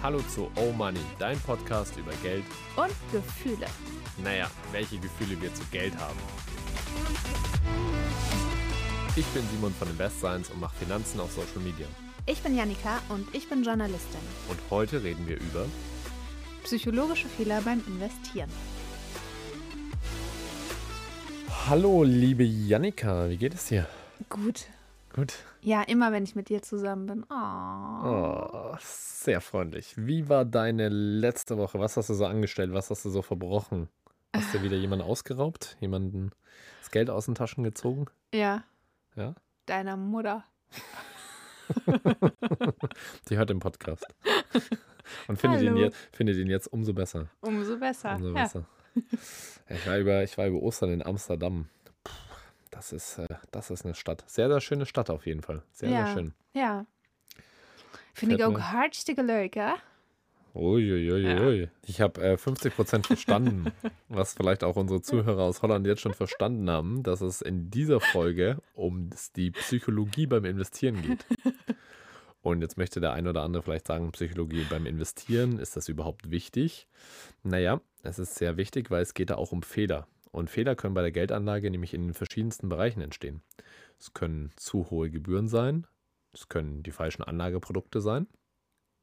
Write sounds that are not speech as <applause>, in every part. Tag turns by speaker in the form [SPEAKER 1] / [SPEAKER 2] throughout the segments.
[SPEAKER 1] Hallo zu Oh Money, dein Podcast über Geld
[SPEAKER 2] und Gefühle.
[SPEAKER 1] Naja, welche Gefühle wir zu Geld haben. Ich bin Simon von Invest Science und mache Finanzen auf Social Media.
[SPEAKER 2] Ich bin Janika und ich bin Journalistin.
[SPEAKER 1] Und heute reden wir über
[SPEAKER 2] psychologische Fehler beim Investieren.
[SPEAKER 1] Hallo, liebe Janika, wie geht es dir?
[SPEAKER 2] Gut.
[SPEAKER 1] Gut.
[SPEAKER 2] Ja, immer wenn ich mit dir zusammen bin. Oh.
[SPEAKER 1] oh. sehr freundlich. Wie war deine letzte Woche? Was hast du so angestellt? Was hast du so verbrochen? Hast du wieder jemanden ausgeraubt? Jemanden das Geld aus den Taschen gezogen?
[SPEAKER 2] Ja.
[SPEAKER 1] Ja?
[SPEAKER 2] Deiner Mutter. <laughs>
[SPEAKER 1] Die hört den Podcast. Und findet ihn, jetzt, findet ihn jetzt umso besser.
[SPEAKER 2] Umso besser.
[SPEAKER 1] Umso besser. Ja. Ich, war über, ich war über Ostern in Amsterdam. Das ist, äh, das ist eine Stadt. Sehr, sehr schöne Stadt auf jeden Fall. Sehr,
[SPEAKER 2] ja.
[SPEAKER 1] sehr schön.
[SPEAKER 2] Ja. Finde ich auch hartstikke leuk, hè?
[SPEAKER 1] Uiuiui. Ja. Ich habe äh, 50% verstanden, <laughs> was vielleicht auch unsere Zuhörer aus Holland jetzt schon verstanden haben, dass es in dieser Folge um die Psychologie beim Investieren geht. Und jetzt möchte der eine oder andere vielleicht sagen, Psychologie beim Investieren, ist das überhaupt wichtig? Naja, es ist sehr wichtig, weil es geht da auch um Fehler. Und Fehler können bei der Geldanlage nämlich in den verschiedensten Bereichen entstehen. Es können zu hohe Gebühren sein, es können die falschen Anlageprodukte sein.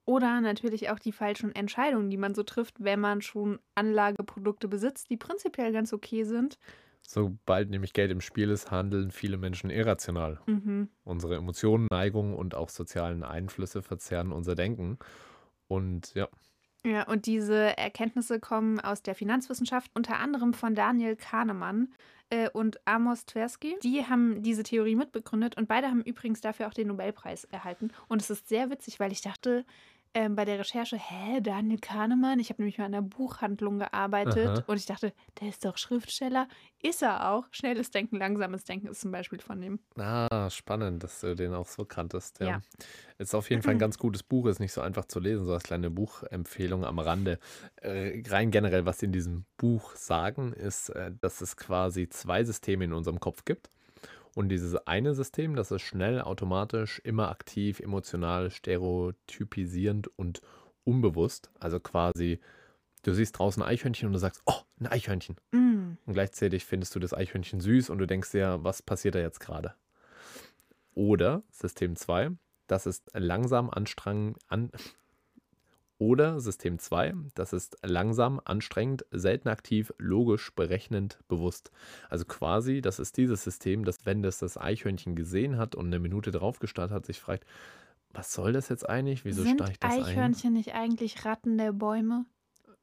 [SPEAKER 2] Oder natürlich auch die falschen Entscheidungen, die man so trifft, wenn man schon Anlageprodukte besitzt, die prinzipiell ganz okay sind.
[SPEAKER 1] Sobald nämlich Geld im Spiel ist, handeln viele Menschen irrational. Mhm. Unsere Emotionen, Neigungen und auch sozialen Einflüsse verzerren unser Denken. Und ja,
[SPEAKER 2] ja, und diese Erkenntnisse kommen aus der Finanzwissenschaft, unter anderem von Daniel Kahnemann äh, und Amos Tversky. Die haben diese Theorie mitbegründet und beide haben übrigens dafür auch den Nobelpreis erhalten. Und es ist sehr witzig, weil ich dachte, ähm, bei der Recherche, hä, Daniel Kahnemann? Ich habe nämlich mal in einer Buchhandlung gearbeitet Aha. und ich dachte, der ist doch Schriftsteller. Ist er auch. Schnelles Denken, langsames Denken ist zum Beispiel von ihm.
[SPEAKER 1] Ah, spannend, dass du den auch so kanntest. Ja. ja. Ist auf jeden Fall ein <clears throat> ganz gutes Buch, ist nicht so einfach zu lesen, so als kleine Buchempfehlung am Rande. Äh, rein generell, was sie in diesem Buch sagen, ist, äh, dass es quasi zwei Systeme in unserem Kopf gibt. Und dieses eine System, das ist schnell, automatisch, immer aktiv, emotional, stereotypisierend und unbewusst. Also quasi, du siehst draußen ein Eichhörnchen und du sagst, oh, ein Eichhörnchen. Mm. Und gleichzeitig findest du das Eichhörnchen süß und du denkst dir, was passiert da jetzt gerade? Oder System 2, das ist langsam anstrengend, an, oder System 2, das ist langsam, anstrengend, selten aktiv, logisch, berechnend, bewusst. Also quasi, das ist dieses System, das, wenn das das Eichhörnchen gesehen hat und eine Minute drauf gestartet hat, sich fragt, was soll das jetzt eigentlich? Wieso
[SPEAKER 2] Sind
[SPEAKER 1] steigt das
[SPEAKER 2] Eichhörnchen ein? nicht eigentlich Ratten der Bäume?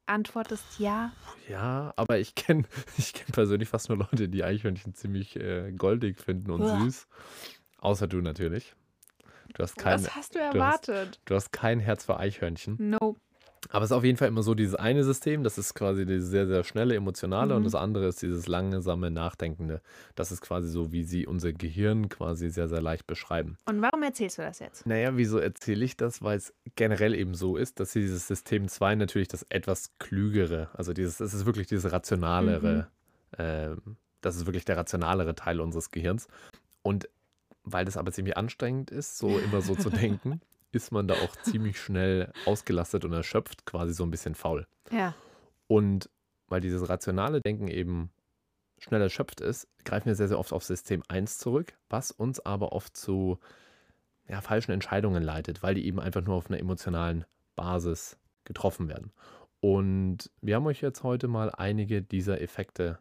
[SPEAKER 2] Antwort ist ja.
[SPEAKER 1] Ja, aber ich kenne <laughs> ich kenn persönlich fast nur Leute, die Eichhörnchen ziemlich äh, goldig finden und Uah. süß. Außer du natürlich. Du hast kein,
[SPEAKER 2] Was hast du erwartet?
[SPEAKER 1] Du hast, du hast kein Herz für Eichhörnchen.
[SPEAKER 2] Nope.
[SPEAKER 1] Aber es ist auf jeden Fall immer so dieses eine System, das ist quasi dieses sehr, sehr schnelle, emotionale mhm. und das andere ist dieses langsame, nachdenkende. Das ist quasi so, wie sie unser Gehirn quasi sehr, sehr leicht beschreiben.
[SPEAKER 2] Und warum erzählst du das jetzt?
[SPEAKER 1] Naja, wieso erzähle ich das? Weil es generell eben so ist, dass dieses System 2 natürlich das etwas klügere, also dieses, es ist wirklich dieses rationalere, mhm. äh, das ist wirklich der rationalere Teil unseres Gehirns. Und weil das aber ziemlich anstrengend ist, so immer so zu <laughs> denken, ist man da auch ziemlich schnell ausgelastet und erschöpft, quasi so ein bisschen faul.
[SPEAKER 2] Ja.
[SPEAKER 1] Und weil dieses rationale Denken eben schnell erschöpft ist, greifen wir sehr, sehr oft auf System 1 zurück, was uns aber oft zu ja, falschen Entscheidungen leitet, weil die eben einfach nur auf einer emotionalen Basis getroffen werden. Und wir haben euch jetzt heute mal einige dieser Effekte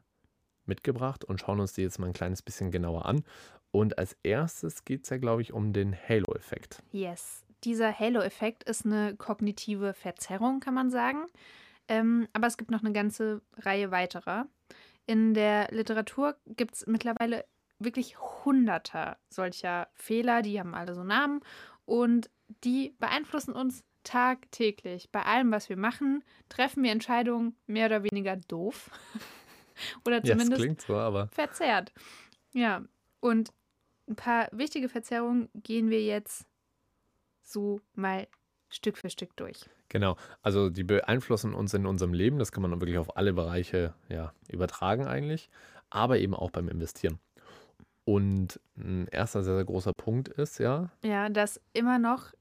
[SPEAKER 1] mitgebracht und schauen uns die jetzt mal ein kleines bisschen genauer an. Und als erstes geht es ja, glaube ich, um den Halo-Effekt.
[SPEAKER 2] Yes, dieser Halo-Effekt ist eine kognitive Verzerrung, kann man sagen. Ähm, aber es gibt noch eine ganze Reihe weiterer. In der Literatur gibt es mittlerweile wirklich hunderte solcher Fehler, die haben alle so Namen und die beeinflussen uns tagtäglich. Bei allem, was wir machen, treffen wir Entscheidungen mehr oder weniger doof. <laughs> oder zumindest
[SPEAKER 1] ja, so, aber...
[SPEAKER 2] verzerrt. Ja, und ein paar wichtige Verzerrungen gehen wir jetzt so mal Stück für Stück durch.
[SPEAKER 1] Genau, also die beeinflussen uns in unserem Leben, das kann man wirklich auf alle Bereiche ja, übertragen eigentlich, aber eben auch beim Investieren. Und ein erster sehr, sehr großer Punkt ist ja.
[SPEAKER 2] Ja, dass immer noch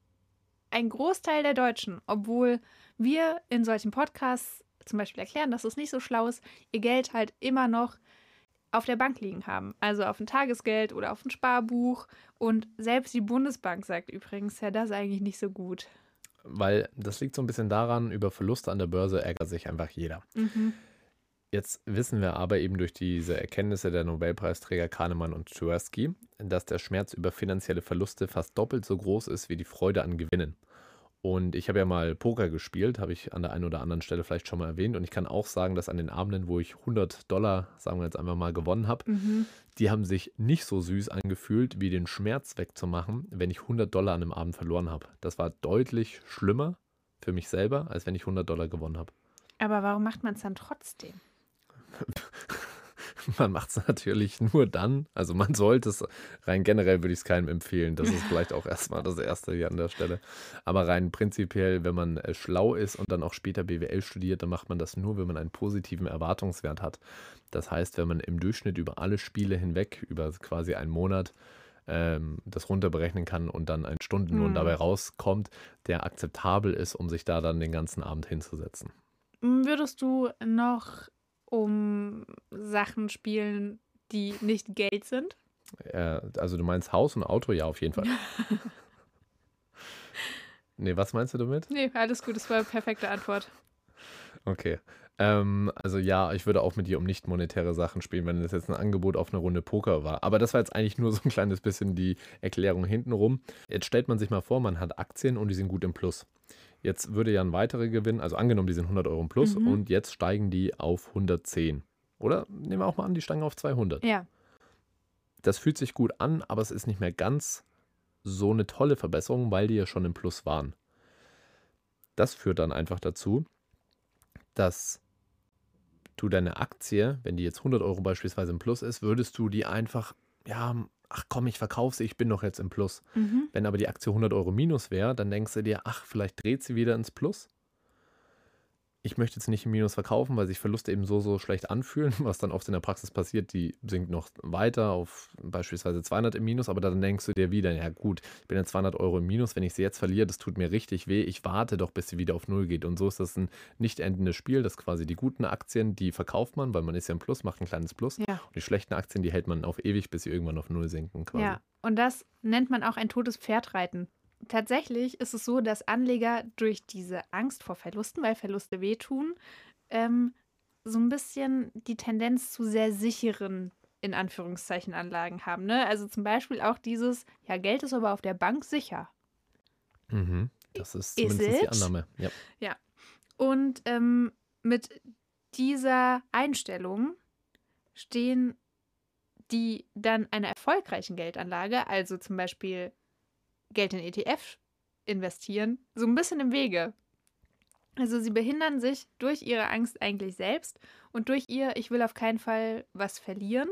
[SPEAKER 2] ein Großteil der Deutschen, obwohl wir in solchen Podcasts zum Beispiel erklären, dass es nicht so schlau ist, ihr Geld halt immer noch auf der Bank liegen haben. Also auf ein Tagesgeld oder auf ein Sparbuch. Und selbst die Bundesbank sagt übrigens, ja, das ist eigentlich nicht so gut.
[SPEAKER 1] Weil das liegt so ein bisschen daran, über Verluste an der Börse ärgert sich einfach jeder. Mhm. Jetzt wissen wir aber eben durch diese Erkenntnisse der Nobelpreisträger Kahnemann und Tversky, dass der Schmerz über finanzielle Verluste fast doppelt so groß ist wie die Freude an Gewinnen. Und ich habe ja mal Poker gespielt, habe ich an der einen oder anderen Stelle vielleicht schon mal erwähnt. Und ich kann auch sagen, dass an den Abenden, wo ich 100 Dollar, sagen wir jetzt einfach mal, gewonnen habe, mhm. die haben sich nicht so süß angefühlt, wie den Schmerz wegzumachen, wenn ich 100 Dollar an einem Abend verloren habe. Das war deutlich schlimmer für mich selber, als wenn ich 100 Dollar gewonnen habe.
[SPEAKER 2] Aber warum macht man es dann trotzdem? <laughs> <laughs>
[SPEAKER 1] man macht es natürlich nur dann. Also man sollte es, rein generell würde ich es keinem empfehlen. Das ist vielleicht auch erstmal das Erste hier an der Stelle. Aber rein prinzipiell, wenn man äh, schlau ist und dann auch später BWL studiert, dann macht man das nur, wenn man einen positiven Erwartungswert hat. Das heißt, wenn man im Durchschnitt über alle Spiele hinweg, über quasi einen Monat, ähm, das runterberechnen kann und dann ein Stundenlohn hm. dabei rauskommt, der akzeptabel ist, um sich da dann den ganzen Abend hinzusetzen.
[SPEAKER 2] Würdest du noch um Sachen spielen, die nicht Geld sind?
[SPEAKER 1] Äh, also du meinst Haus und Auto, ja, auf jeden Fall. <laughs> nee, was meinst du damit?
[SPEAKER 2] Nee, alles gut, das war eine perfekte Antwort.
[SPEAKER 1] Okay. Ähm, also ja, ich würde auch mit dir um nicht monetäre Sachen spielen, wenn das jetzt ein Angebot auf eine Runde Poker war. Aber das war jetzt eigentlich nur so ein kleines bisschen die Erklärung hintenrum. Jetzt stellt man sich mal vor, man hat Aktien und die sind gut im Plus. Jetzt würde ja ein weiterer Gewinn, also angenommen, die sind 100 Euro im Plus mhm. und jetzt steigen die auf 110. Oder nehmen wir auch mal an, die steigen auf 200.
[SPEAKER 2] Ja.
[SPEAKER 1] Das fühlt sich gut an, aber es ist nicht mehr ganz so eine tolle Verbesserung, weil die ja schon im Plus waren. Das führt dann einfach dazu, dass du deine Aktie, wenn die jetzt 100 Euro beispielsweise im Plus ist, würdest du die einfach ja, ach komm, ich verkaufe sie, ich bin doch jetzt im Plus. Mhm. Wenn aber die Aktie 100 Euro minus wäre, dann denkst du dir, ach, vielleicht dreht sie wieder ins Plus ich möchte jetzt nicht im Minus verkaufen, weil sich Verluste eben so, so schlecht anfühlen, <laughs> was dann oft in der Praxis passiert, die sinkt noch weiter auf beispielsweise 200 im Minus, aber dann denkst du dir wieder, ja gut, ich bin jetzt 200 Euro im Minus, wenn ich sie jetzt verliere, das tut mir richtig weh, ich warte doch, bis sie wieder auf Null geht. Und so ist das ein nicht endendes Spiel, das quasi die guten Aktien, die verkauft man, weil man ist ja im Plus, macht ein kleines Plus. Ja. und die schlechten Aktien, die hält man auf ewig, bis sie irgendwann auf Null sinken quasi. Ja,
[SPEAKER 2] und das nennt man auch ein totes Pferd reiten tatsächlich ist es so, dass Anleger durch diese Angst vor Verlusten, weil Verluste wehtun, ähm, so ein bisschen die Tendenz zu sehr sicheren, in Anführungszeichen, Anlagen haben. Ne? Also zum Beispiel auch dieses, ja, Geld ist aber auf der Bank sicher.
[SPEAKER 1] Mhm. Das ist zumindest die Annahme. Ja.
[SPEAKER 2] ja. Und ähm, mit dieser Einstellung stehen die dann einer erfolgreichen Geldanlage, also zum Beispiel Geld in ETF investieren, so ein bisschen im Wege. Also sie behindern sich durch ihre Angst eigentlich selbst und durch ihr, ich will auf keinen Fall was verlieren.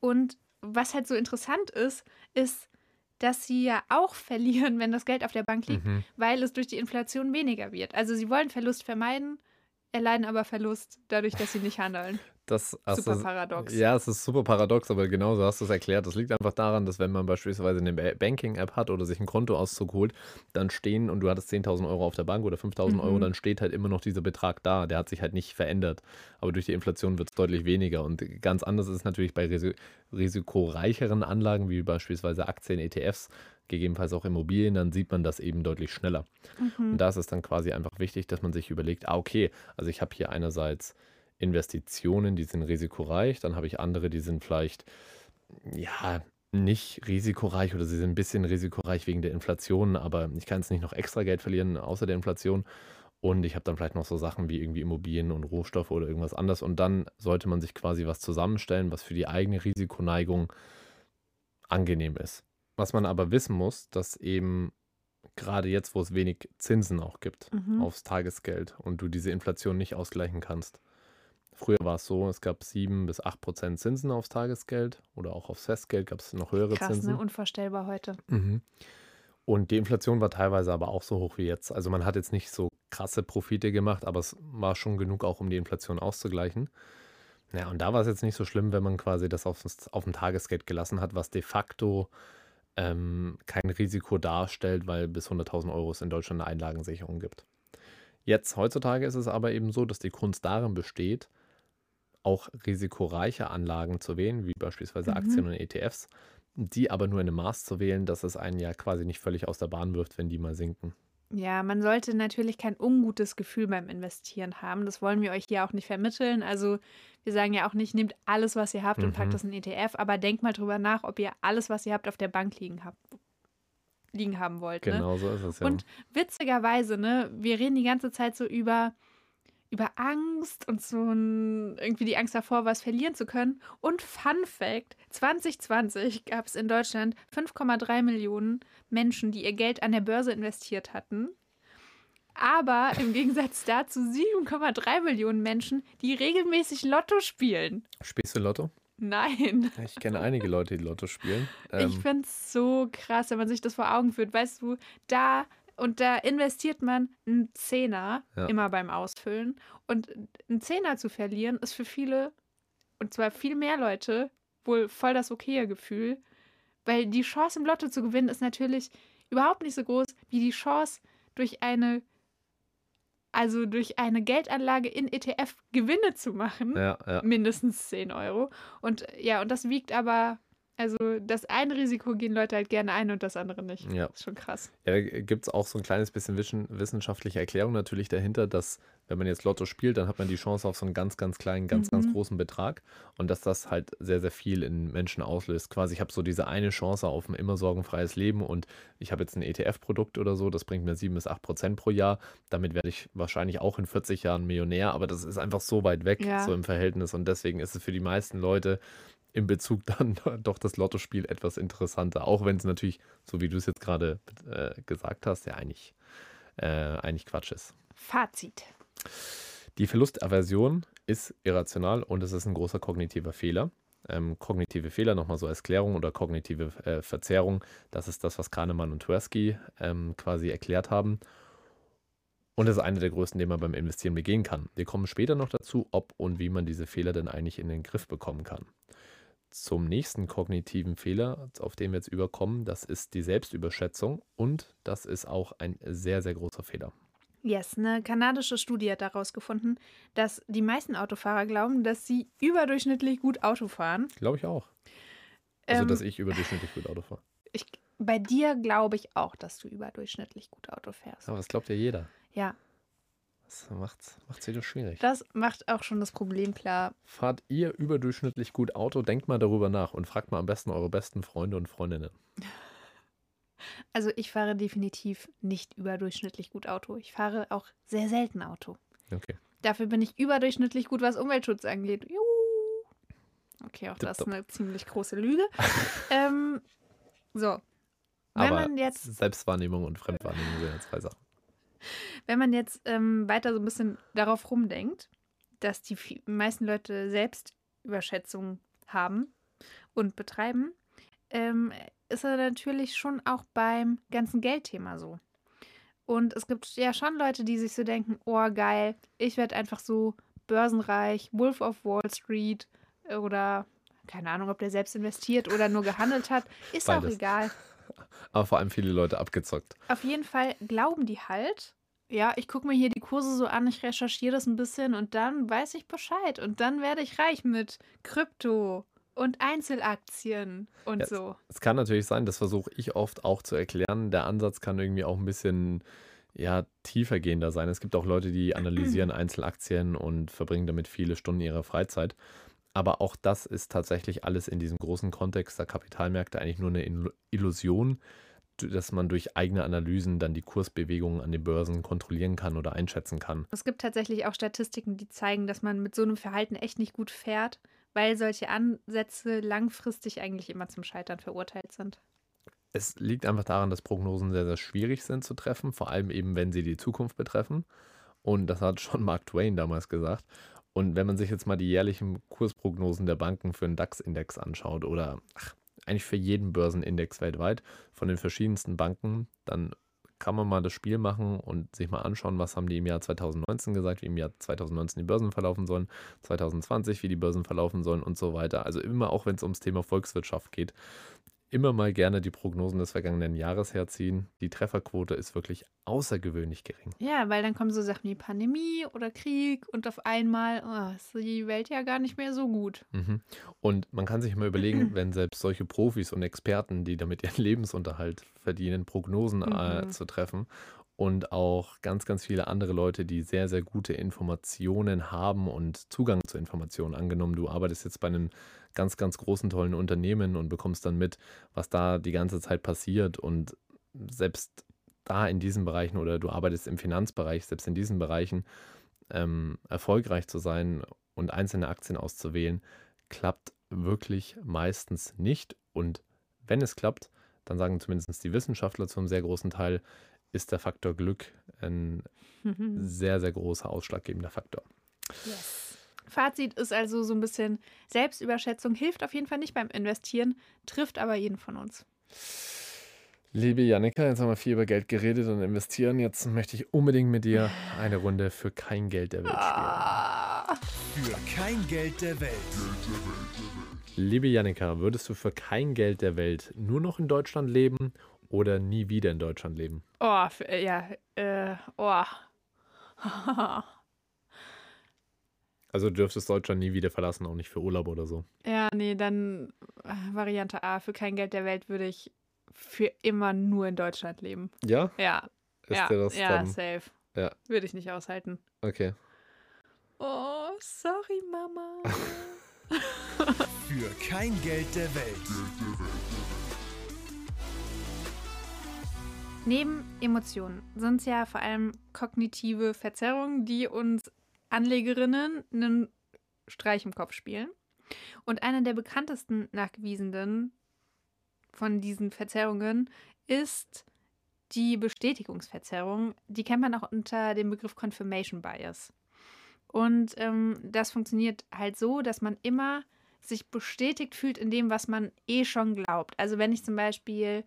[SPEAKER 2] Und was halt so interessant ist, ist, dass sie ja auch <laughs> verlieren, wenn das Geld auf der Bank liegt, mhm. weil es durch die Inflation weniger wird. Also sie wollen Verlust vermeiden, erleiden aber Verlust dadurch, dass sie nicht handeln.
[SPEAKER 1] Das,
[SPEAKER 2] also, super paradox.
[SPEAKER 1] Ja, es ist super paradox, aber genauso hast du es erklärt. Das liegt einfach daran, dass wenn man beispielsweise eine Banking-App hat oder sich ein Kontoauszug holt, dann stehen, und du hattest 10.000 Euro auf der Bank oder 5.000 mhm. Euro, dann steht halt immer noch dieser Betrag da. Der hat sich halt nicht verändert. Aber durch die Inflation wird es deutlich weniger. Und ganz anders ist es natürlich bei risikoreicheren Anlagen, wie beispielsweise Aktien, ETFs, gegebenenfalls auch Immobilien, dann sieht man das eben deutlich schneller. Mhm. Und da ist es dann quasi einfach wichtig, dass man sich überlegt, ah, okay, also ich habe hier einerseits Investitionen, die sind risikoreich, dann habe ich andere, die sind vielleicht, ja, nicht risikoreich oder sie sind ein bisschen risikoreich wegen der Inflation, aber ich kann jetzt nicht noch extra Geld verlieren außer der Inflation. Und ich habe dann vielleicht noch so Sachen wie irgendwie Immobilien und Rohstoffe oder irgendwas anderes. Und dann sollte man sich quasi was zusammenstellen, was für die eigene Risikoneigung angenehm ist. Was man aber wissen muss, dass eben gerade jetzt, wo es wenig Zinsen auch gibt mhm. aufs Tagesgeld und du diese Inflation nicht ausgleichen kannst, Früher war es so, es gab 7 bis 8 Prozent Zinsen aufs Tagesgeld oder auch aufs Festgeld gab es noch höhere
[SPEAKER 2] Krass,
[SPEAKER 1] Zinsen.
[SPEAKER 2] Ne? Unvorstellbar heute.
[SPEAKER 1] Mhm. Und die Inflation war teilweise aber auch so hoch wie jetzt. Also man hat jetzt nicht so krasse Profite gemacht, aber es war schon genug auch, um die Inflation auszugleichen. Ja, und da war es jetzt nicht so schlimm, wenn man quasi das auf, auf dem Tagesgeld gelassen hat, was de facto ähm, kein Risiko darstellt, weil bis 100.000 Euro es in Deutschland eine Einlagensicherung gibt. Jetzt, heutzutage ist es aber eben so, dass die Kunst darin besteht, auch risikoreiche Anlagen zu wählen, wie beispielsweise
[SPEAKER 2] Mhm.
[SPEAKER 1] Aktien und ETFs, die aber nur in einem Maß zu wählen, dass es einen ja quasi nicht völlig aus der Bahn wirft, wenn die mal sinken.
[SPEAKER 2] Ja, man sollte natürlich kein ungutes Gefühl beim Investieren haben. Das wollen wir euch hier auch nicht vermitteln. Also wir sagen ja auch nicht, nehmt alles, was ihr habt und packt
[SPEAKER 1] Mhm.
[SPEAKER 2] das in ETF, aber denkt mal drüber nach, ob ihr alles, was ihr habt, auf der Bank liegen habt liegen haben wollt. Ne?
[SPEAKER 1] Genau so ist es ja.
[SPEAKER 2] Und witzigerweise, ne, wir reden die ganze Zeit so über, über Angst und so ein, irgendwie die Angst davor, was verlieren zu können. Und Fun Fact: 2020 gab es in Deutschland 5,3 Millionen Menschen, die ihr Geld an der Börse investiert hatten. Aber im Gegensatz dazu 7,3 Millionen Menschen, die regelmäßig Lotto spielen.
[SPEAKER 1] Spielst du Lotto?
[SPEAKER 2] Nein.
[SPEAKER 1] Ich kenne einige Leute, die Lotto spielen.
[SPEAKER 2] Ich
[SPEAKER 1] Ähm,
[SPEAKER 2] finde es so krass, wenn man sich das vor Augen führt. Weißt du, da und da investiert man einen Zehner
[SPEAKER 1] Ja.
[SPEAKER 2] immer beim Ausfüllen. Und einen Zehner zu verlieren, ist für viele, und zwar viel mehr Leute, wohl voll das okaye Gefühl. Weil die Chance im Lotto zu gewinnen ist natürlich überhaupt nicht so groß wie die Chance durch eine, also durch eine Geldanlage in ETF Gewinne zu machen
[SPEAKER 1] ja, ja.
[SPEAKER 2] mindestens 10 Euro. Und ja, und das wiegt aber, also das eine Risiko gehen Leute halt gerne ein und das andere nicht.
[SPEAKER 1] Ja.
[SPEAKER 2] Das ist schon krass.
[SPEAKER 1] Ja, da gibt es auch so ein kleines bisschen wissenschaftliche Erklärung natürlich dahinter, dass wenn man jetzt Lotto spielt, dann hat man die Chance auf so einen ganz, ganz kleinen, ganz, ganz
[SPEAKER 2] Mhm.
[SPEAKER 1] großen Betrag und dass das halt sehr, sehr viel in Menschen auslöst. Quasi, ich habe so diese eine Chance auf ein immer sorgenfreies Leben und ich habe jetzt ein ETF-Produkt oder so, das bringt mir 7 bis 8 Prozent pro Jahr. Damit werde ich wahrscheinlich auch in 40 Jahren Millionär, aber das ist einfach so weit weg,
[SPEAKER 2] Ja.
[SPEAKER 1] so im Verhältnis und deswegen ist es für die meisten Leute im Bezug <laughs> dann doch das Lottospiel etwas interessanter. Auch wenn es natürlich, so wie du es jetzt gerade äh, gesagt hast, ja eigentlich, äh, eigentlich Quatsch ist.
[SPEAKER 2] Fazit.
[SPEAKER 1] Die Verlustaversion ist irrational und es ist ein großer kognitiver Fehler. Ähm, kognitive Fehler nochmal so als Klärung oder kognitive äh, Verzerrung, das ist das, was Kahnemann und Tversky ähm, quasi erklärt haben. Und das ist einer der größten, den man beim Investieren begehen kann. Wir kommen später noch dazu, ob und wie man diese Fehler denn eigentlich in den Griff bekommen kann. Zum nächsten kognitiven Fehler, auf den wir jetzt überkommen, das ist die Selbstüberschätzung und das ist auch ein sehr, sehr großer Fehler.
[SPEAKER 2] Yes, eine kanadische Studie hat daraus gefunden, dass die meisten Autofahrer glauben, dass sie überdurchschnittlich gut Auto fahren.
[SPEAKER 1] Glaube ich auch. Also,
[SPEAKER 2] Ähm,
[SPEAKER 1] dass ich überdurchschnittlich gut Auto fahre.
[SPEAKER 2] Ich, bei dir glaube ich auch, dass du überdurchschnittlich gut Auto fährst.
[SPEAKER 1] Aber das glaubt ja jeder.
[SPEAKER 2] Ja,
[SPEAKER 1] Das macht's, macht's wieder schwierig.
[SPEAKER 2] das macht auch schon das Problem klar.
[SPEAKER 1] Fahrt ihr überdurchschnittlich gut Auto? Denkt mal darüber nach und fragt mal am besten eure besten Freunde und Freundinnen. <laughs>
[SPEAKER 2] Also ich fahre definitiv nicht überdurchschnittlich gut Auto. Ich fahre auch sehr selten Auto.
[SPEAKER 1] Okay.
[SPEAKER 2] Dafür bin ich überdurchschnittlich gut, was Umweltschutz angeht. Juhu. Okay, auch das ist eine ziemlich große Lüge. <laughs> ähm, so. Wenn
[SPEAKER 1] Aber
[SPEAKER 2] man jetzt,
[SPEAKER 1] Selbstwahrnehmung und Fremdwahrnehmung sind ja zwei Sachen.
[SPEAKER 2] Wenn man jetzt ähm, weiter so ein bisschen darauf rumdenkt, dass die meisten Leute Selbstüberschätzung haben und betreiben, ähm, ist er natürlich schon auch beim ganzen Geldthema so. Und es gibt ja schon Leute, die sich so denken, oh geil, ich werde einfach so börsenreich, Wolf of Wall Street oder keine Ahnung, ob der selbst investiert oder nur gehandelt hat, ist auch
[SPEAKER 1] Beides.
[SPEAKER 2] egal. <laughs>
[SPEAKER 1] Aber vor allem viele Leute abgezockt.
[SPEAKER 2] Auf jeden Fall glauben die halt, ja, ich gucke mir hier die Kurse so an, ich recherchiere das ein bisschen und dann weiß ich Bescheid. Und dann werde ich reich mit Krypto und Einzelaktien und
[SPEAKER 1] Ja,
[SPEAKER 2] so.
[SPEAKER 1] Es kann natürlich sein, das versuche ich oft auch zu erklären. Der Ansatz kann irgendwie auch ein bisschen ja, tiefergehender sein. Es gibt auch Leute, die <clears throat> analysieren Einzelaktien und verbringen damit viele Stunden ihrer Freizeit. Aber auch das ist tatsächlich alles in diesem großen Kontext der Kapitalmärkte eigentlich nur eine Illu- Illusion, dass man durch eigene Analysen dann die Kursbewegungen an den Börsen kontrollieren kann oder einschätzen kann.
[SPEAKER 2] Es gibt tatsächlich auch Statistiken, die zeigen, dass man mit so einem Verhalten echt nicht gut fährt, weil solche Ansätze langfristig eigentlich immer zum Scheitern verurteilt sind.
[SPEAKER 1] Es liegt einfach daran, dass Prognosen sehr, sehr schwierig sind zu treffen, vor allem eben, wenn sie die Zukunft betreffen. Und das hat schon Mark Twain damals gesagt. Und wenn man sich jetzt mal die jährlichen Kursprognosen der Banken für einen DAX-Index anschaut oder ach, eigentlich für jeden Börsenindex weltweit von den verschiedensten Banken, dann kann man mal das Spiel machen und sich mal anschauen, was haben die im Jahr 2019 gesagt, wie im Jahr 2019 die Börsen verlaufen sollen, 2020 wie die Börsen verlaufen sollen und so weiter. Also immer auch, wenn es ums Thema Volkswirtschaft geht, immer mal gerne die Prognosen des vergangenen Jahres herziehen. Die Trefferquote ist wirklich außergewöhnlich gering.
[SPEAKER 2] Ja, weil dann kommen so Sachen wie Pandemie oder Krieg und auf einmal oh, ist die Welt ja gar nicht mehr so gut.
[SPEAKER 1] Mhm. Und man kann sich mal überlegen, <clears throat> wenn selbst solche Profis und Experten, die damit ihren <laughs> Lebensunterhalt verdienen, Prognosen äh,
[SPEAKER 2] Mhm.
[SPEAKER 1] zu treffen und auch ganz, ganz viele andere Leute, die sehr, sehr gute Informationen haben und Zugang zu Informationen. Angenommen, du arbeitest jetzt bei einem ganz, ganz großen, tollen Unternehmen und bekommst dann mit, was da die ganze Zeit passiert und selbst da in diesen Bereichen oder du arbeitest im Finanzbereich, selbst in diesen Bereichen ähm, erfolgreich zu sein und einzelne Aktien auszuwählen, klappt wirklich meistens nicht. Und wenn es klappt, dann sagen zumindest die Wissenschaftler zum sehr großen Teil, ist der Faktor Glück ein <laughs> sehr, sehr großer ausschlaggebender Faktor.
[SPEAKER 2] Yes. Fazit ist also so ein bisschen Selbstüberschätzung hilft auf jeden Fall nicht beim Investieren, trifft aber jeden von uns.
[SPEAKER 1] Liebe Jannika, jetzt haben wir viel über Geld geredet und investieren. Jetzt möchte ich unbedingt mit dir eine Runde für kein Geld der Welt spielen.
[SPEAKER 3] Für kein Geld der Welt.
[SPEAKER 1] Liebe Jannika, würdest du für kein Geld der Welt nur noch in Deutschland leben oder nie wieder in Deutschland leben?
[SPEAKER 2] oh, für, ja, äh, oh. <laughs>
[SPEAKER 1] Also du dürftest Deutschland nie wieder verlassen, auch nicht für Urlaub oder so.
[SPEAKER 2] ja, nee, dann äh, Variante A, für kein Geld der Welt würde ich für immer nur in Deutschland leben.
[SPEAKER 1] Ja?
[SPEAKER 2] Ja,
[SPEAKER 1] Ist
[SPEAKER 2] ja,
[SPEAKER 1] dir das
[SPEAKER 2] ja,
[SPEAKER 1] dann?
[SPEAKER 2] safe.
[SPEAKER 1] Ja.
[SPEAKER 2] Würde ich nicht aushalten.
[SPEAKER 1] Okay.
[SPEAKER 2] Oh, sorry, Mama.
[SPEAKER 3] Für kein Geld der Welt.
[SPEAKER 2] Neben Emotionen sind es ja vor allem kognitive Verzerrungen, die uns Anlegerinnen einen Streich im Kopf spielen. Und eine der bekanntesten nachgewiesenen von diesen Verzerrungen ist die Bestätigungsverzerrung. Die kennt man auch unter dem Begriff Confirmation Bias. Und ähm, das funktioniert halt so, dass man immer sich bestätigt fühlt in dem, was man eh schon glaubt. Also wenn ich zum Beispiel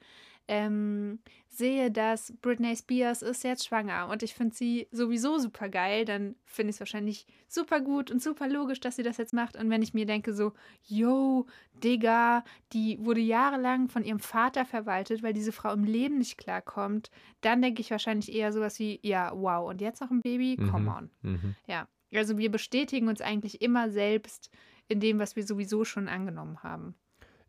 [SPEAKER 2] ähm, sehe, dass Britney Spears ist jetzt schwanger und ich finde sie sowieso super geil, dann finde ich es wahrscheinlich super gut und super logisch, dass sie das jetzt macht. Und wenn ich mir denke so, yo, Digga, die wurde jahrelang von ihrem Vater verwaltet, weil diese Frau im Leben nicht klarkommt, dann denke ich wahrscheinlich eher sowas wie, ja, wow, und jetzt noch ein Baby? Come on.
[SPEAKER 1] Mhm.
[SPEAKER 2] Ja, also wir bestätigen uns eigentlich immer selbst in dem, was wir sowieso schon angenommen haben.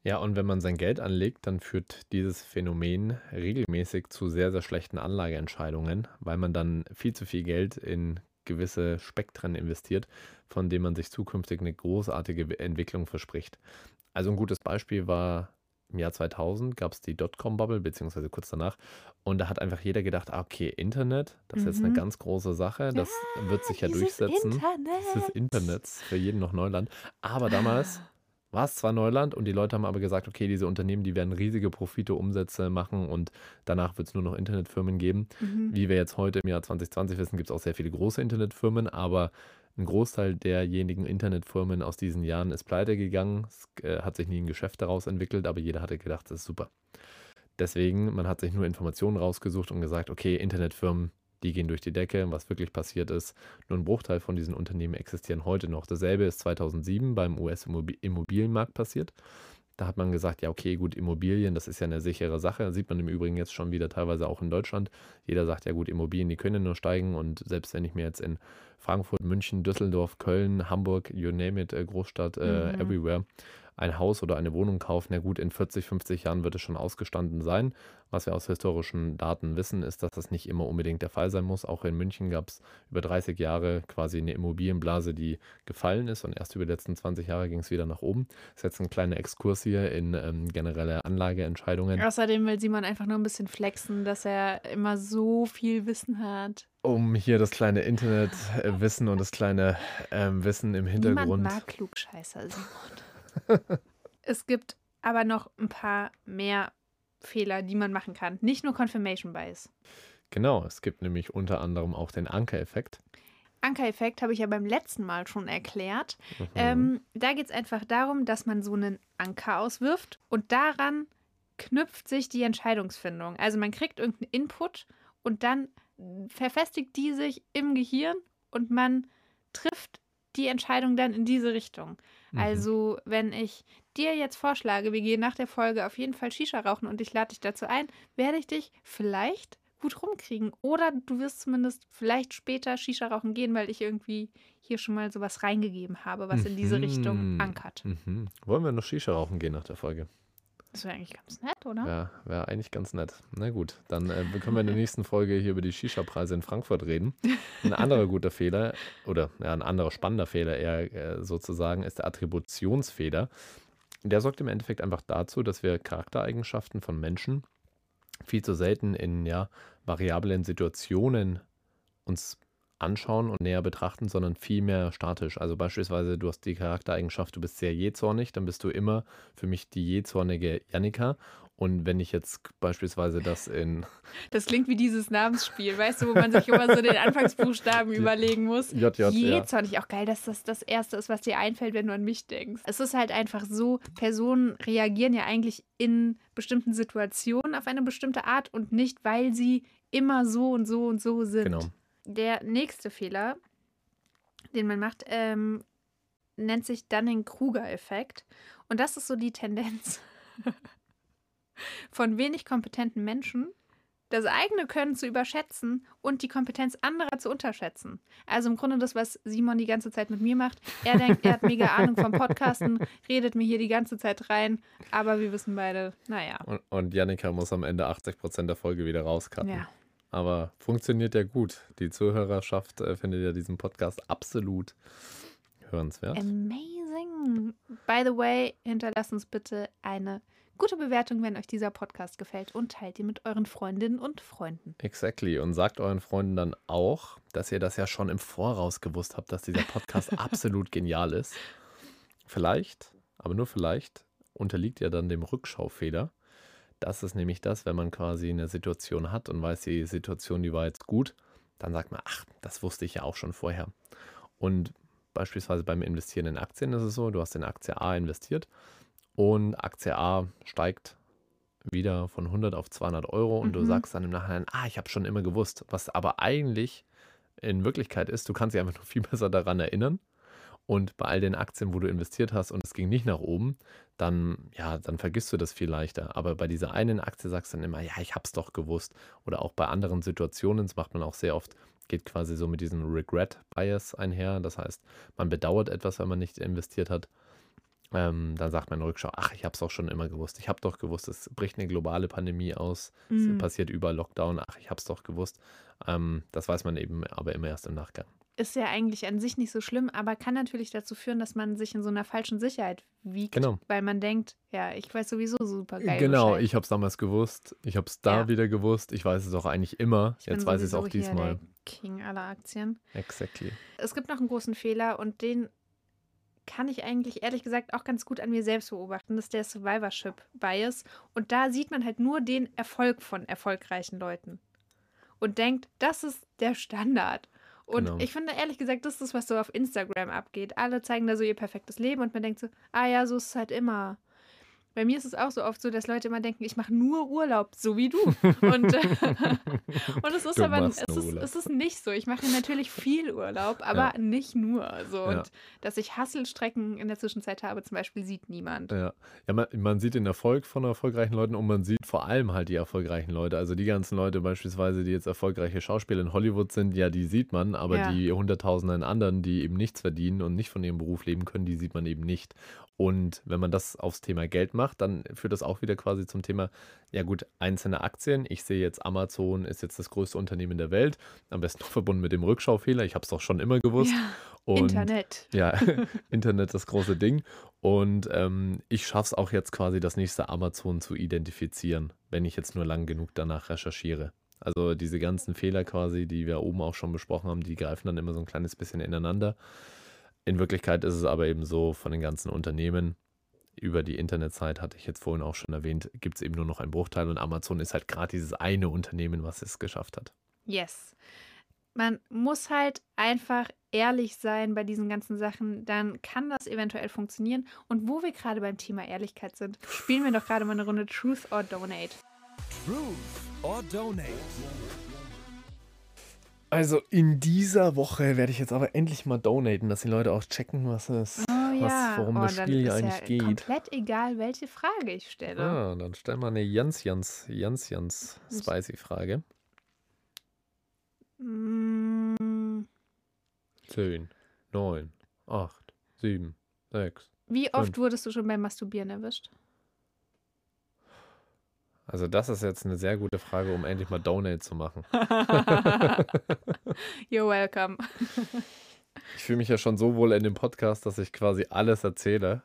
[SPEAKER 1] Ja, und wenn man sein Geld anlegt, dann führt dieses Phänomen regelmäßig zu sehr, sehr schlechten Anlageentscheidungen, weil man dann viel zu viel Geld in gewisse Spektren investiert, von denen man sich zukünftig eine großartige Entwicklung verspricht. Also ein gutes Beispiel war im Jahr 2000 gab es die Dotcom-Bubble, beziehungsweise kurz danach. Und da hat einfach jeder gedacht, ah, okay, Internet, das ist jetzt eine
[SPEAKER 2] Mhm.
[SPEAKER 1] ganz große Sache, das wird sich ja durchsetzen.
[SPEAKER 2] Internet.
[SPEAKER 1] Dieses Internet für jeden noch Neuland. Aber damals <sighs> war es zwar Neuland und die Leute haben aber gesagt, okay, diese Unternehmen, die werden riesige Profite, Umsätze machen und danach wird es nur noch Internetfirmen geben.
[SPEAKER 2] Mhm.
[SPEAKER 1] Wie wir jetzt heute im Jahr 2020 wissen, gibt es auch sehr viele große Internetfirmen, aber ein Großteil derjenigen Internetfirmen aus diesen Jahren ist pleite gegangen. Es äh, hat sich nie ein Geschäft daraus entwickelt, aber jeder hatte gedacht, das ist super. Deswegen, man hat sich nur Informationen rausgesucht und gesagt, okay, Internetfirmen, die gehen durch die Decke. Was wirklich passiert ist, nur ein Bruchteil von diesen Unternehmen existieren heute noch. Dasselbe ist 2007 beim US-Immobilienmarkt passiert. Da hat man gesagt, ja, okay, gut, Immobilien, das ist ja eine sichere Sache. Sieht man im Übrigen jetzt schon wieder teilweise auch in Deutschland. Jeder sagt, ja, gut, Immobilien, die können nur steigen. Und selbst wenn ich mir jetzt in Frankfurt, München, Düsseldorf, Köln, Hamburg, you name it, äh, Großstadt, äh,
[SPEAKER 2] Mhm.
[SPEAKER 1] everywhere, ein Haus oder eine Wohnung kaufen, na gut, in 40, 50 Jahren wird es schon ausgestanden sein. Was wir aus historischen Daten wissen, ist, dass das nicht immer unbedingt der Fall sein muss. Auch in München gab es über 30 Jahre quasi eine Immobilienblase, die gefallen ist und erst über die letzten 20 Jahre ging es wieder nach oben. Das ist jetzt ein kleiner Exkurs hier in ähm, generelle Anlageentscheidungen,
[SPEAKER 2] Außerdem will Simon einfach nur ein bisschen flexen, dass er immer so viel Wissen hat.
[SPEAKER 1] um hier das kleine Internetwissen und das kleine ähm, Wissen im
[SPEAKER 2] Niemand
[SPEAKER 1] Hintergrund.
[SPEAKER 2] mag Klugscheißer, Simon. Es gibt aber noch ein paar mehr Fehler, die man machen kann. Nicht nur Confirmation Bias.
[SPEAKER 1] Genau, es gibt nämlich unter anderem auch den Anker-Effekt.
[SPEAKER 2] Anker-Effekt habe ich ja beim letzten Mal schon erklärt.
[SPEAKER 1] Mhm.
[SPEAKER 2] Ähm, da geht es einfach darum, dass man so einen Anker auswirft und daran knüpft sich die Entscheidungsfindung. Also man kriegt irgendeinen Input und dann verfestigt die sich im Gehirn und man trifft die Entscheidung dann in diese Richtung.
[SPEAKER 1] Mhm.
[SPEAKER 2] Also wenn ich dir jetzt vorschlage, wir gehen nach der Folge auf jeden Fall Shisha rauchen und ich lade dich dazu ein, werde ich dich vielleicht gut rumkriegen. Oder du wirst zumindest vielleicht später Shisha rauchen gehen, weil ich irgendwie hier schon mal sowas reingegeben habe, was in diese Richtung
[SPEAKER 1] Mhm.
[SPEAKER 2] ankert.
[SPEAKER 1] Mhm. Wollen wir noch Shisha rauchen gehen nach der Folge?
[SPEAKER 2] Das wäre eigentlich ganz nett, oder?
[SPEAKER 1] Ja, wäre eigentlich ganz nett. Na gut, dann äh, können wir in der <laughs> nächsten Folge hier über die Shisha-Preise in Frankfurt reden. Ein <laughs> anderer guter Fehler, oder ja, ein anderer spannender Fehler eher äh, sozusagen, ist der Attributionsfehler. Der sorgt im Endeffekt einfach dazu, dass wir Charaktereigenschaften von Menschen viel zu selten in ja, variablen Situationen uns anschauen und näher betrachten, sondern viel mehr statisch. Also beispielsweise, du hast die Charaktereigenschaft, du bist sehr jähzornig, dann bist du immer für mich die jähzornige Jannika. Und wenn ich jetzt beispielsweise das in <laughs>
[SPEAKER 2] Das klingt wie dieses Namensspiel, weißt du, wo man sich immer so den Anfangsbuchstaben <laughs> überlegen muss.
[SPEAKER 1] JJ, ja.
[SPEAKER 2] Jähzornig, auch geil, dass das das Erste ist, was dir einfällt, wenn du an mich denkst. Es ist halt einfach so, Personen reagieren ja eigentlich in bestimmten Situationen auf eine bestimmte Art und nicht, weil sie immer so und so und so sind.
[SPEAKER 1] Genau.
[SPEAKER 2] Der nächste Fehler, den man macht, ähm, nennt sich Dunning-Kruger-Effekt. Und das ist so die Tendenz von wenig kompetenten Menschen, das eigene Können zu überschätzen und die Kompetenz anderer zu unterschätzen. Also im Grunde das, was Simon die ganze Zeit mit mir macht. Er denkt, er hat mega Ahnung vom Podcasten, redet mir hier die ganze Zeit rein, aber wir wissen beide, naja.
[SPEAKER 1] Und, und Jannika muss am Ende 80% der Folge wieder rauscutten.
[SPEAKER 2] Ja.
[SPEAKER 1] Aber funktioniert ja gut. Die Zuhörerschaft äh, findet ja diesen Podcast absolut hörenswert.
[SPEAKER 2] Amazing. By the way, hinterlasst uns bitte eine gute Bewertung, wenn euch dieser Podcast gefällt und teilt ihn mit euren Freundinnen und Freunden.
[SPEAKER 1] Exactly. Und sagt euren Freunden dann auch, dass ihr das ja schon im Voraus gewusst habt, dass dieser Podcast <laughs> absolut genial ist. Vielleicht, aber nur vielleicht, unterliegt ihr dann dem Rückschaufehler. Das ist nämlich das, wenn man quasi eine Situation hat und weiß, die Situation, die war jetzt gut, dann sagt man, ach, das wusste ich ja auch schon vorher. Und beispielsweise beim Investieren in Aktien ist es so, du hast in Aktie A investiert und Aktie A steigt wieder von 100 auf 200 Euro und du
[SPEAKER 2] Mhm.
[SPEAKER 1] sagst dann im Nachhinein, ah, ich habe schon immer gewusst, was aber eigentlich in Wirklichkeit ist, du kannst dich einfach nur viel <laughs> besser daran erinnern und bei all den Aktien, wo du investiert hast und es ging nicht nach oben, dann, ja, dann vergisst du das viel leichter. Aber bei dieser einen Aktie sagst du dann immer, ja, ich hab's doch gewusst. Oder auch bei anderen Situationen, das macht man auch sehr oft, geht quasi so mit diesem Regret-Bias einher. Das heißt, man bedauert etwas, wenn man nicht investiert hat. Ähm, dann sagt man in Rückschau, ach, ich hab's auch schon immer gewusst. Ich habe doch gewusst, es bricht eine globale Pandemie aus.
[SPEAKER 2] Mhm.
[SPEAKER 1] Es passiert über Lockdown. Ach, ich hab's doch gewusst. Ähm, das weiß man eben aber immer erst im Nachgang.
[SPEAKER 2] Ist ja eigentlich an sich nicht so schlimm, aber kann natürlich dazu führen, dass man sich in so einer falschen Sicherheit wiegt,
[SPEAKER 1] Genau.
[SPEAKER 2] weil man denkt, ja, ich weiß sowieso super geil.
[SPEAKER 1] Genau,
[SPEAKER 2] Bescheid.
[SPEAKER 1] ich habe es damals gewusst. Ich habe es da
[SPEAKER 2] Ja.
[SPEAKER 1] wieder gewusst. Ich weiß es auch eigentlich immer.
[SPEAKER 2] Ich
[SPEAKER 1] Jetzt weiß ich es auch diesmal.
[SPEAKER 2] Der King aller Aktien.
[SPEAKER 1] Exactly.
[SPEAKER 2] Es gibt noch einen großen Fehler und den kann ich eigentlich ehrlich gesagt auch ganz gut an mir selbst beobachten. Das ist der Survivorship Bias. Und da sieht man halt nur den Erfolg von erfolgreichen Leuten und denkt, das ist der Standard. Und
[SPEAKER 1] Genau.
[SPEAKER 2] ich finde ehrlich gesagt, das ist das, was so auf Instagram abgeht. Alle zeigen da so ihr perfektes Leben und man denkt so, ah ja, so ist es halt immer. Bei mir ist es auch so oft so, dass Leute immer denken, ich mache nur Urlaub, so wie du. Und, äh, <laughs> und es ist
[SPEAKER 1] Du
[SPEAKER 2] aber es ist, es ist nicht so. Ich mache natürlich viel Urlaub, aber
[SPEAKER 1] Ja.
[SPEAKER 2] nicht nur. So.
[SPEAKER 1] Ja.
[SPEAKER 2] Und dass ich Hasselstrecken in der Zwischenzeit habe, zum Beispiel, sieht niemand.
[SPEAKER 1] Ja, ja man, man sieht den Erfolg von erfolgreichen Leuten und man sieht vor allem halt die erfolgreichen Leute. Also die ganzen Leute beispielsweise, die jetzt erfolgreiche Schauspieler in Hollywood sind, ja, die sieht man, aber
[SPEAKER 2] Ja.
[SPEAKER 1] die Hunderttausenden anderen, die eben nichts verdienen und nicht von ihrem Beruf leben können, die sieht man eben nicht. Und wenn man das aufs Thema Geld macht, dann führt das auch wieder quasi zum Thema, ja gut, einzelne Aktien. Ich sehe jetzt Amazon ist jetzt das größte Unternehmen der Welt, am besten noch verbunden mit dem Rückschaufehler. Ich habe es doch schon immer gewusst.
[SPEAKER 2] Ja,
[SPEAKER 1] Und
[SPEAKER 2] Internet.
[SPEAKER 1] ja, <laughs> <laughs> Internet das große Ding. Und ähm, ich schaffe es auch jetzt quasi, das nächste Amazon zu identifizieren, wenn ich jetzt nur lang genug danach recherchiere. Also diese ganzen Fehler quasi, die wir oben auch schon besprochen haben, die greifen dann immer so ein kleines bisschen ineinander. In Wirklichkeit ist es aber eben so, von den ganzen Unternehmen über die Internetzeit, hatte ich jetzt vorhin auch schon erwähnt, gibt es eben nur noch einen Bruchteil und Amazon ist halt gerade dieses eine Unternehmen, was es geschafft hat.
[SPEAKER 2] Yes. Man muss halt einfach ehrlich sein bei diesen ganzen Sachen, dann kann das eventuell funktionieren. Und wo wir gerade beim Thema Ehrlichkeit sind, spielen wir doch gerade mal eine Runde Truth or Donate.
[SPEAKER 3] Truth or Donate.
[SPEAKER 1] Also in dieser Woche werde ich jetzt aber endlich mal donaten, dass die Leute auch checken, was es, was, worum
[SPEAKER 2] oh,
[SPEAKER 1] das Spiel hier
[SPEAKER 2] ist
[SPEAKER 1] eigentlich
[SPEAKER 2] ja
[SPEAKER 1] geht.
[SPEAKER 2] komplett egal, welche Frage ich stelle.
[SPEAKER 1] Ah, dann stell mal eine ganz, ganz, ganz
[SPEAKER 2] Ich-
[SPEAKER 1] spicy Frage.
[SPEAKER 2] Mm,
[SPEAKER 1] 10, 9, 8, 7, 6.
[SPEAKER 2] Wie oft
[SPEAKER 1] Fünf.
[SPEAKER 2] wurdest du schon beim Masturbieren erwischt?
[SPEAKER 1] Also das ist jetzt eine sehr gute Frage, um endlich mal Donate zu machen. <laughs> <laughs>
[SPEAKER 2] You're welcome. <laughs>
[SPEAKER 1] Ich fühle mich ja schon so wohl in dem Podcast, dass ich quasi alles erzähle.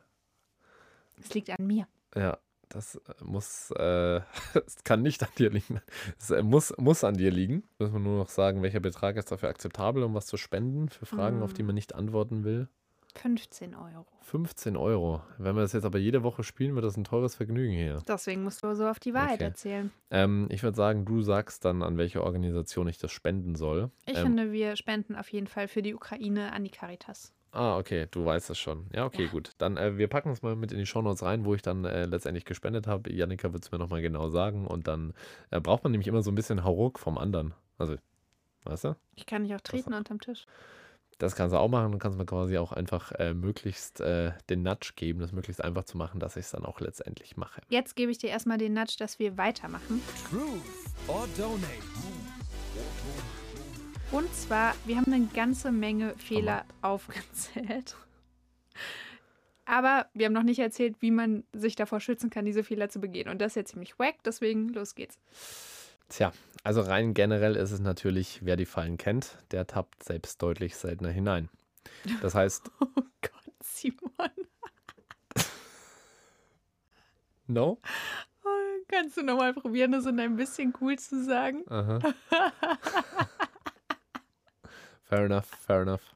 [SPEAKER 2] Es liegt an mir.
[SPEAKER 1] Ja, das äh, muss, äh, <laughs> es kann nicht an dir liegen. Es äh, muss, muss an dir liegen. Müssen wir nur noch sagen, welcher Betrag ist dafür akzeptabel, um was zu spenden für Fragen, auf die
[SPEAKER 2] Mm.
[SPEAKER 1] man nicht antworten will.
[SPEAKER 2] 15 Euro.
[SPEAKER 1] 15 Euro. Wenn wir das jetzt aber jede Woche spielen, wird das ein teures Vergnügen hier.
[SPEAKER 2] Deswegen musst du so auf die Wahrheit
[SPEAKER 1] Okay.
[SPEAKER 2] erzählen.
[SPEAKER 1] Ähm, ich würde sagen, du sagst dann, an welche Organisation ich das spenden soll.
[SPEAKER 2] Ich
[SPEAKER 1] ähm,
[SPEAKER 2] finde, wir spenden auf jeden Fall für die Ukraine an die Caritas.
[SPEAKER 1] Ah, okay, du weißt es schon. Ja, okay,
[SPEAKER 2] Ja.
[SPEAKER 1] gut. Dann, äh, wir packen es mal mit in die Shownotes rein, wo ich dann äh, letztendlich gespendet habe. Janika wird es mir nochmal genau sagen. Und dann äh, braucht man nämlich immer so ein bisschen Hauruck vom anderen. Also, weißt du?
[SPEAKER 2] Ich kann dich auch treten unterm Tisch.
[SPEAKER 1] Das kannst du auch machen. Du kannst mir quasi auch einfach äh, möglichst äh, den Nudge geben, das möglichst einfach zu machen, dass ich es dann auch letztendlich mache.
[SPEAKER 2] Jetzt gebe ich dir erstmal den Nudge, dass wir weitermachen.
[SPEAKER 3] Truth or donate.
[SPEAKER 2] Und zwar, wir haben eine ganze Menge Fehler aufgezählt. Aber wir haben noch nicht erzählt, wie man sich davor schützen kann, diese Fehler zu begehen. Und das ist jetzt ziemlich wack, deswegen los geht's.
[SPEAKER 1] Tja, also rein generell ist es natürlich, wer die Fallen kennt, der tappt selbst deutlich seltener hinein. Das heißt, <laughs>
[SPEAKER 2] Oh Gott, Simon. <laughs>
[SPEAKER 1] no?
[SPEAKER 2] Oh, kannst du nochmal probieren, das in ein bisschen cool zu sagen?
[SPEAKER 1] Aha. <laughs> fair enough, fair enough.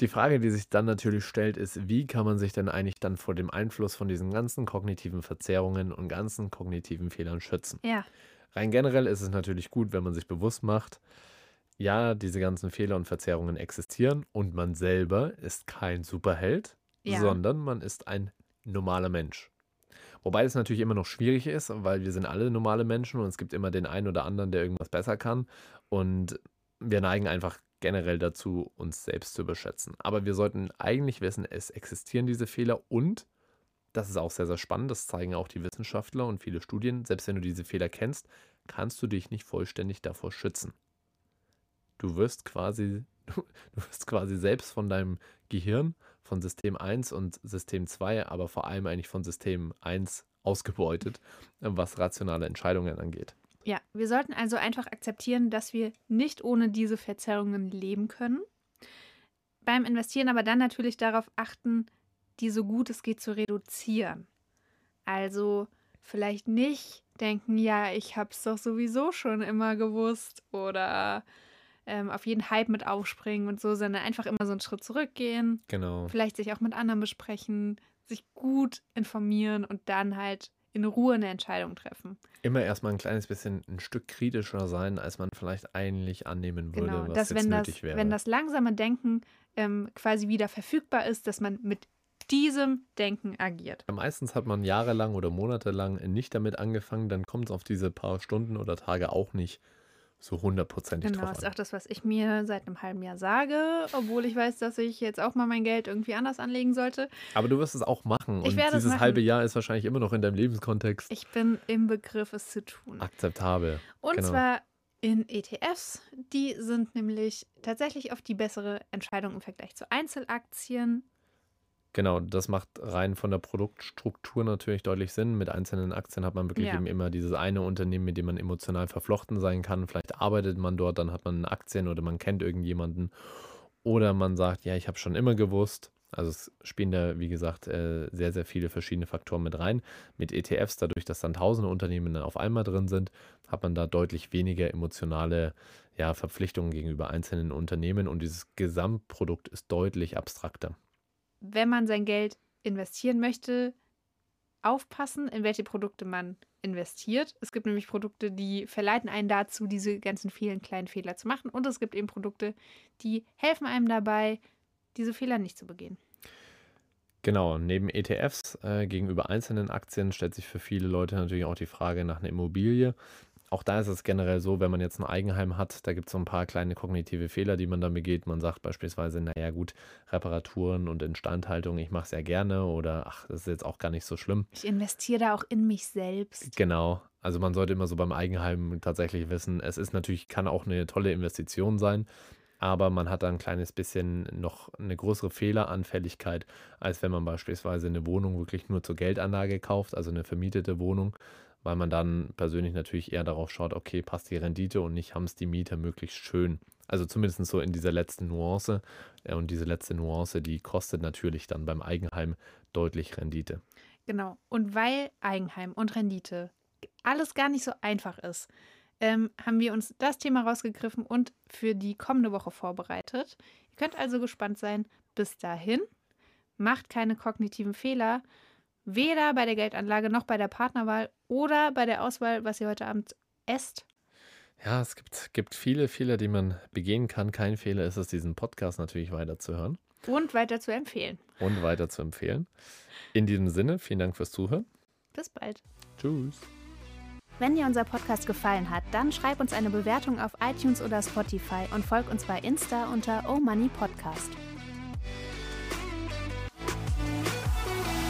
[SPEAKER 1] Die Frage, die sich dann natürlich stellt, ist, wie kann man sich denn eigentlich dann vor dem Einfluss von diesen ganzen kognitiven Verzerrungen und ganzen kognitiven Fehlern schützen?
[SPEAKER 2] Ja,
[SPEAKER 1] Rein generell ist es natürlich gut, wenn man sich bewusst macht, ja, diese ganzen Fehler und Verzerrungen existieren und man selber ist kein Superheld,
[SPEAKER 2] Ja.
[SPEAKER 1] sondern man ist ein normaler Mensch. Wobei es natürlich immer noch schwierig ist, weil wir sind alle normale Menschen und es gibt immer den einen oder anderen, der irgendwas besser kann. Und wir neigen einfach generell dazu, uns selbst zu überschätzen. Aber wir sollten eigentlich wissen, es existieren diese Fehler und das ist auch sehr, sehr spannend, das zeigen auch die Wissenschaftler und viele Studien, selbst wenn du diese Fehler kennst, kannst du dich nicht vollständig davor schützen. Du wirst quasi, <laughs> du wirst quasi selbst von deinem Gehirn, von System 1 und System 2, aber vor allem eigentlich von System 1 ausgebeutet, was rationale Entscheidungen angeht.
[SPEAKER 2] Ja, wir sollten also einfach akzeptieren, dass wir nicht ohne diese Verzerrungen leben können. Beim Investieren aber dann natürlich darauf achten, die so gut es geht zu reduzieren. Also vielleicht nicht denken, ja, ich habe es doch sowieso schon immer gewusst oder ähm, auf jeden Hype mit aufspringen und so, sondern einfach immer so einen Schritt zurückgehen,
[SPEAKER 1] Genau.
[SPEAKER 2] vielleicht sich auch mit anderen besprechen, sich gut informieren und dann halt in Ruhe eine Entscheidung treffen.
[SPEAKER 1] Immer erstmal ein kleines bisschen ein Stück kritischer sein, als man vielleicht eigentlich annehmen würde,
[SPEAKER 2] Genau,
[SPEAKER 1] was
[SPEAKER 2] dass
[SPEAKER 1] jetzt
[SPEAKER 2] wenn das,
[SPEAKER 1] nötig wäre.
[SPEAKER 2] wenn das langsame Denken ähm, quasi wieder verfügbar ist, dass man mit diesem Denken agiert.
[SPEAKER 1] Meistens hat man jahrelang oder monatelang nicht damit angefangen, dann kommt es auf diese paar Stunden oder Tage auch nicht so hundertprozentig
[SPEAKER 2] Genau,
[SPEAKER 1] drauf
[SPEAKER 2] ist
[SPEAKER 1] an.
[SPEAKER 2] auch das, was ich mir seit einem halben Jahr sage, obwohl ich weiß, dass ich jetzt auch mal mein Geld irgendwie anders anlegen sollte.
[SPEAKER 1] Aber du wirst es auch machen.
[SPEAKER 2] Ich
[SPEAKER 1] und
[SPEAKER 2] werde es
[SPEAKER 1] dieses
[SPEAKER 2] machen.
[SPEAKER 1] halbe Jahr ist wahrscheinlich immer noch in deinem Lebenskontext
[SPEAKER 2] Ich bin im Begriff, es zu tun.
[SPEAKER 1] akzeptabel.
[SPEAKER 2] Und
[SPEAKER 1] genau.
[SPEAKER 2] zwar in ETFs. Die sind nämlich tatsächlich oft die bessere Entscheidung im Vergleich zu Einzelaktien.
[SPEAKER 1] Genau, das macht rein von der Produktstruktur natürlich deutlich Sinn. Mit einzelnen Aktien hat man wirklich
[SPEAKER 2] Ja.
[SPEAKER 1] eben immer dieses eine Unternehmen, mit dem man emotional verflochten sein kann. Vielleicht arbeitet man dort, dann hat man Aktien oder man kennt irgendjemanden. Oder man sagt, ja, ich habe schon immer gewusst. Also es spielen da, wie gesagt, äh, sehr, sehr viele verschiedene Faktoren mit rein. Mit ETFs, dadurch, dass dann tausende Unternehmen dann auf einmal drin sind, hat man da deutlich weniger emotionale ja, Verpflichtungen gegenüber einzelnen Unternehmen und dieses Gesamtprodukt ist deutlich abstrakter.
[SPEAKER 2] Wenn man sein Geld investieren möchte, aufpassen, in welche Produkte man investiert. Es gibt nämlich Produkte, die verleiten einen dazu, diese ganzen vielen kleinen Fehler zu machen. Und es gibt eben Produkte, die helfen einem dabei, diese Fehler nicht zu begehen.
[SPEAKER 1] Genau, neben ETFs äh, gegenüber einzelnen Aktien stellt sich für viele Leute natürlich auch die Frage nach einer Immobilie. Auch da ist es generell so, wenn man jetzt ein Eigenheim hat, da gibt es so ein paar kleine kognitive Fehler, die man dann begeht. Man sagt beispielsweise, naja gut, Reparaturen und Instandhaltung, ich mache es ja gerne oder ach, das ist jetzt auch gar nicht so schlimm.
[SPEAKER 2] Ich investiere da auch in mich selbst.
[SPEAKER 1] Genau. Also man sollte immer so beim Eigenheim tatsächlich wissen, es ist natürlich, kann auch eine tolle Investition sein, aber man hat da ein kleines bisschen noch eine größere Fehleranfälligkeit, als wenn man beispielsweise eine Wohnung wirklich nur zur Geldanlage kauft, also eine vermietete Wohnung weil man dann persönlich natürlich eher darauf schaut, okay, passt die Rendite und nicht haben es die Mieter möglichst schön. Also zumindest so in dieser letzten Nuance. Und diese letzte Nuance, die kostet natürlich dann beim Eigenheim deutlich Rendite.
[SPEAKER 2] Genau. Und weil Eigenheim und Rendite alles gar nicht so einfach ist, ähm, haben wir uns das Thema rausgegriffen und für die kommende Woche vorbereitet. Ihr könnt also gespannt sein. Bis dahin, macht keine kognitiven Fehler Weder bei der Geldanlage noch bei der Partnerwahl oder bei der Auswahl, was ihr heute Abend esst.
[SPEAKER 1] Ja, es gibt, gibt viele Fehler, die man begehen kann. Kein Fehler ist es, diesen Podcast natürlich weiterzuhören.
[SPEAKER 2] Und weiter zu empfehlen.
[SPEAKER 1] Und weiter zu empfehlen. In diesem Sinne, vielen Dank fürs Zuhören.
[SPEAKER 2] Bis bald.
[SPEAKER 1] Tschüss.
[SPEAKER 2] Wenn dir unser Podcast gefallen hat, dann schreib uns eine Bewertung auf iTunes oder Spotify und folg uns bei Insta unter Oh Money Podcast.